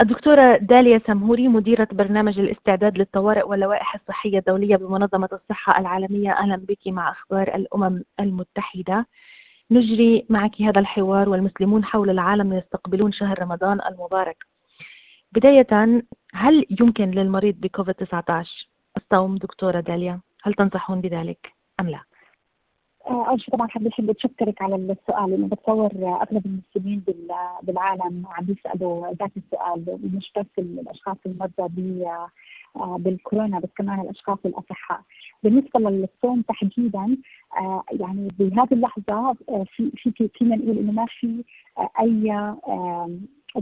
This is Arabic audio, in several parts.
الدكتورة داليا سمهوري مديرة برنامج الاستعداد للطوارئ واللوائح الصحية الدولية بمنظمة الصحة العالمية. أهلا بك مع أخبار الأمم المتحدة. نجري معك هذا الحوار والمسلمون حول العالم يستقبلون شهر رمضان المبارك. بداية هل يمكن للمريض بكوفيد 19 الصوم دكتورة داليا. هل تنصحون بذلك أم لا؟ آه، اول شيء طبعا حابه احب اتشكرك على السؤال لأنه بتصور أغلب المسلمين بالعالم عم بيسالوا ذات السؤال مش بس الأشخاص المرضى آه، بالكورونا بس كمان الأشخاص الأصحاء. بالنسبة للصوم تحديدا آه، يعني بهذه اللحظة في في فينا نقول إنه ما في أي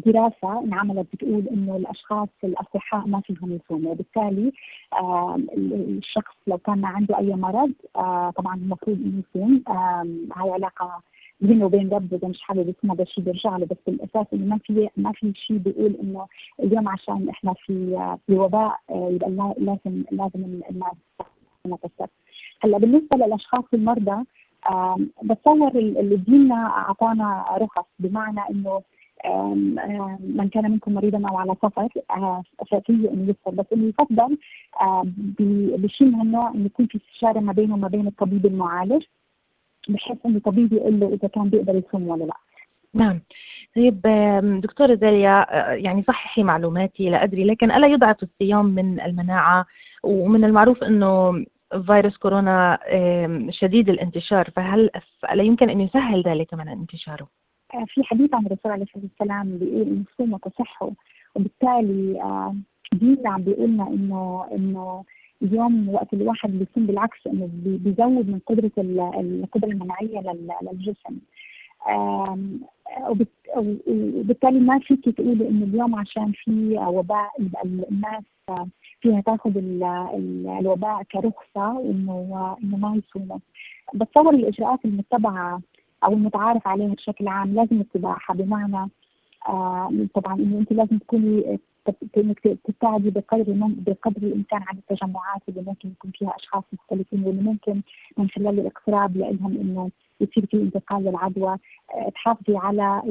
دراسة انعملت بتقول إنه الأشخاص الأصحاء ما فيهم يصوموا، وبالتالي الشخص لو كان عنده أي مرض آه، طبعا المفروض إنه يصوم هاي علاقة بينه وبين ربه إذا مش حابب يصوم هذا الشيء بيرجع له بس الاساس إنه ما في ما في شيء بيقول إنه اليوم عشان إحنا في في وباء آه، يبقى لازم لازم الناس تتكسر. هلأ بالنسبة للأشخاص المرضى بتصور اللي ديننا أعطانا رخص بمعنى إنه من كان منكم مريضا أو على سفر آه، ففيه إنه يفطر بس إنه يفضل بشيء من النوع إنه يكون في استشارة ما بينه وما بين الطبيب المعالج بحيث إنه الطبيب يقول له إذا كان بيقدر يصوم ولا لأ. نعم طيب دكتورة داليا آه، يعني صححي معلوماتي لا أدري لكن ألا يضعف الصيام من المناعة ومن المعروف أنه فيروس كورونا شديد الانتشار فهل ألا يمكن أن يسهل ذلك من انتشاره؟ في حديث عن الرسول عليه الصلاة والسلام بيقول إنه صوموا تصحوا وبالتالي آه، ديننا عم بيقول لنا إنه إنه اليوم وقت الواحد بيصوم بالعكس إنه بيزود من قدرة القدرة المناعية للجسم. وبالتالي ما فيك تقولي إنه اليوم عشان في وباء الناس فيها تاخذ الوباء كرخصة وإنه إنه ما يصوموا. بتصور الإجراءات المتبعة أو المتعارف عليها بشكل عام لازم اتباعها بمعنى آه طبعا إنه أنت لازم تكوني انك تبتعدي بقدر بقدر الإمكان عن التجمعات اللي ممكن يكون فيها أشخاص مختلفين واللي ممكن من خلال الاقتراب لهم إنه يصير في انتقال للعدوى. آه، تحافظي على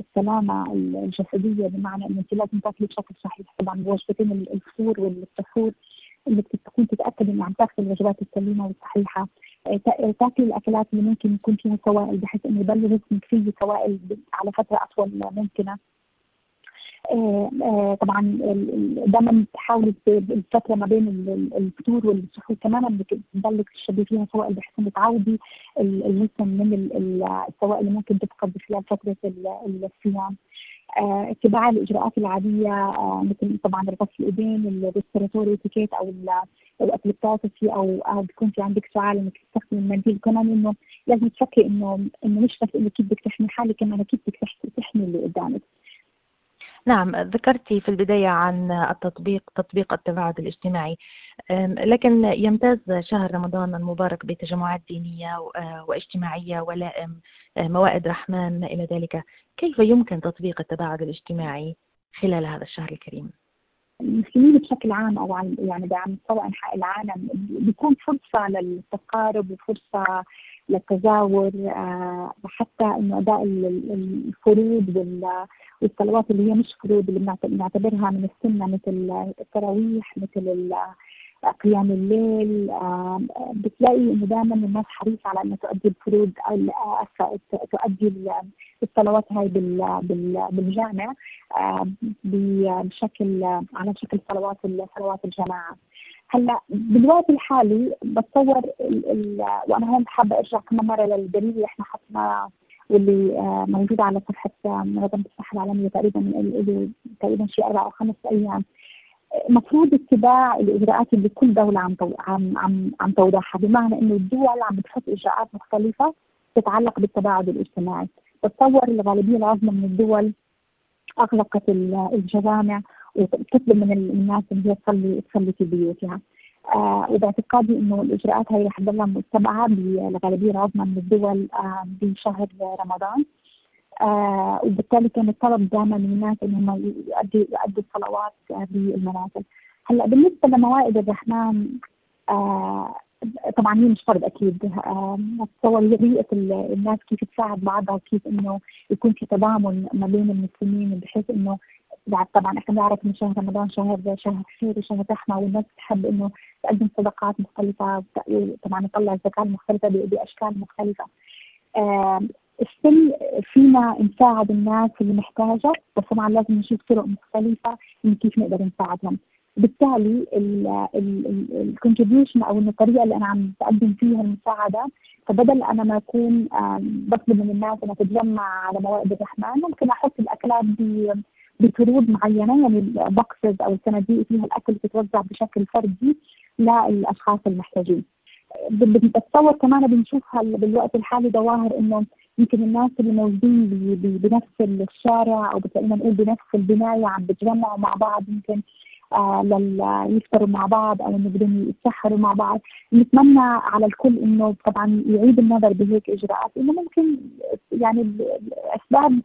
السلامة الجسدية بمعنى إنه أنت لازم تاكلي بشكل صحيح. طبعا بوجبتين الفطور والسحور إنك تكون تتاكد إنه عم تاكل الوجبات السليمة والصحيحة. تاكل الأكلات اللي ممكن يكون فيها سوائل بحيث إنه يضل جسمك فيه سوائل على فترة أطول ممكنة. آه، آه، طبعا دائما تحاولي الفترة ما بين الفطور والسحور بدك تضلك تشربي فيها سوائل بحيث انه تعودي الجسم من السوائل اللي ممكن تفقد خلال فترة الصيام آه، اتباع الإجراءات العادية مثل طبعا غسل الايدين ال respiratory etiquette أو بتعطسي أو أو بيكون في عندك سعال إنك تستخدمي المنديل كمان إنه لازم تفكري انه إنه مش بس انك كيف بدك تحمي حالك كمان كيف بدك تحمي اللي قدامك. نعم ذكرتي في البداية عن التطبيق تطبيق التباعد الاجتماعي لكن يمتاز شهر رمضان المبارك بتجمعات دينية واجتماعية ولائم موائد رحمن إلى ذلك كيف يمكن تطبيق التباعد الاجتماعي خلال هذا الشهر الكريم؟ المسلمين بشكل عام أو يعني على مستوى انحاء العالم بيكون فرصة للتقارب وفرصة للتزاور آه، حتى إنه أداء الفروض والصلوات اللي هي مش فروض اللي بنعتبرها من السنة مثل التراويح مثل قيام الليل آه، بتلاقي إنه دائما الناس حريصة على إنها تؤدي الفروض تؤدي الصلوات هاي بالجامع آه، بشكل على شكل صلوات صلوات الجماعة. هلا بالوقت الحالي بتصور وأنا هون حابة ارجع كمان مرة للدليل اللي إحنا حطيناه واللي آه، موجود على صفحة منظمة الصحة العالمية تقريبا من تقريبا شيء أربع أو خمس أيام. مفروض اتباع الإجراءات اللي كل دولة عم عم عم عم توضعها بمعنى إنه الدول عم بتحط إجراءات مختلفة تتعلق بالتباعد الاجتماعي. بتصور الغالبية العظمى من الدول أغلقت الجوامع وبتطلب من الناس إن هي تصلي تصلي في بيوتها. آه وباعتقادي إنه الإجراءات هي رح تضلها متبعة بالغالبيه العظمى من الدول آه بشهر رمضان. آه وبالتالي كان الطلب دائما من الناس انهم يؤدوا يؤدوا الصلوات آه بالمنازل. هلأ بالنسبة لموائد الرحمن آه طبعا هي مش فرض أكيد. اتصور هي بيئه الناس كيف تساعد بعضها وكيف إنه يكون في تضامن ما بين المسلمين بحيث إنه بعد طبعا إحنا بنعرف ان شهر رمضان شهر شهر خير وشهر رحمه والناس بتحب إنه تقدم صدقات مختلفة طبعا تطلع الزكاه المختلفة بأشكال مختلفة. السن فينا نساعد الناس اللي محتاجة بس طبعا لازم نشوف طرق مختلفة من كيف نقدر نساعدهم. بالتالي الكونتريبيوشن أو الطريقة اللي أنا عم بقدم فيها المساعدة فبدل أنا ما أكون بطلب من الناس إنها تتجمع على موائد الرحمن ممكن أحط الأكلات بطرود معينة يعني بوكسز أو صناديق فيها الأكل تتوزع بشكل فردي للأشخاص المحتاجين. بتصور كمان بنشوف بالوقت الحالي ظواهر إنه يمكن الناس اللي موجودين بنفس الشارع أو بتلاقينا نقول بنفس البناية عم بتجمعوا مع بعض يمكن آه يفطروا مع بعض أو إنه بدهم يتسحروا مع بعض نتمنى على الكل إنه طبعا يعيد النظر بهيك إجراءات إنه ممكن يعني الأسباب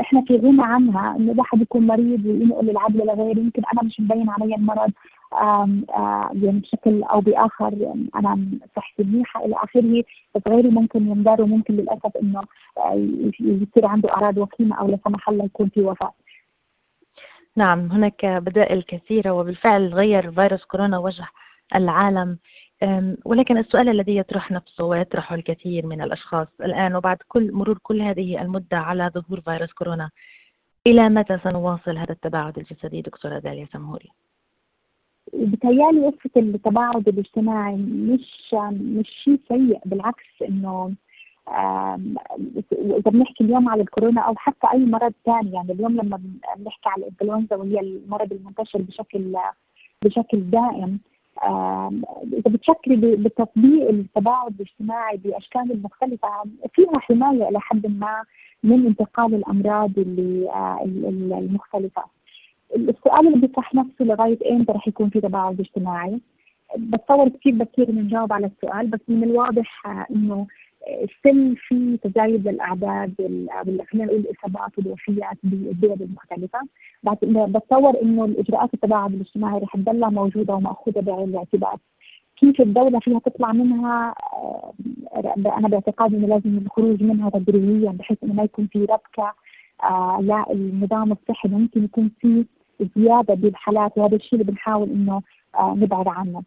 إحنا في غنى عنها انه الواحد يكون مريض وينقل العدوى لغيره يمكن أنا مش مبين علي المرض آم آم يعني بشكل أو بآخر أنا صحتي منيحة إلى آخره. بس غيري ممكن ينضر وممكن للأسف إنه آه، يصير عنده أعراض وخيمة أو لا سمح الله يكون في وفاة. نعم هناك بدائل كثيرة وبالفعل غير فيروس كورونا وجه العالم. ولكن السؤال الذي يطرح نفسه ويطرحه الكثير من الأشخاص الآن وبعد كل مرور كل هذه المدة على ظهور فيروس كورونا إلى متى سنواصل هذا التباعد الجسدي دكتورة داليا سمهوري؟ بتهيألي قصة التباعد الاجتماعي مش مش شيء سيء بالعكس إنه إذا بنحكي اليوم على الكورونا أو حتى أي مرض ثاني يعني اليوم لما بنحكي على الإنفلونزا وهي المرض المنتشر بشكل بشكل دائم إذا بتفكري بتطبيق التباعد الاجتماعي بأشكال مختلفة فيها حماية إلى حد ما من انتقال الأمراض اللي آه، المختلفة. السؤال اللي بيطرح نفسه لغاية إمتى رح يكون في تباعد اجتماعي؟ بتصور كثير بكير نجاوب على السؤال بس من الواضح آه، إنه السن في تزايد للاعداد خلينا نقول الإصابات والوفيات بالدول المختلفة. بتصور إنه الإجراءات التباعد الاجتماعي رح تضلها موجودة ومأخوذة بعين الاعتبار. كيف الدولة فيها تطلع منها؟ آه، أنا باعتقادي إنه لازم الخروج منها تدريجيا بحيث إنه ما يكون في ربكة آه، للنظام الصحي ممكن يكون في زيادة بالحالات وهذا الشيء اللي بنحاول إنه آه، نبعد عنه.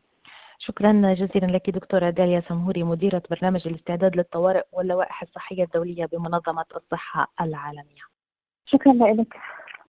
شكرا جزيلا لك دكتورة داليا سمهوري مديرة برنامج الاستعداد للطوارئ واللوائح الصحية الدولية بمنظمة الصحة العالمية. شكرا لك.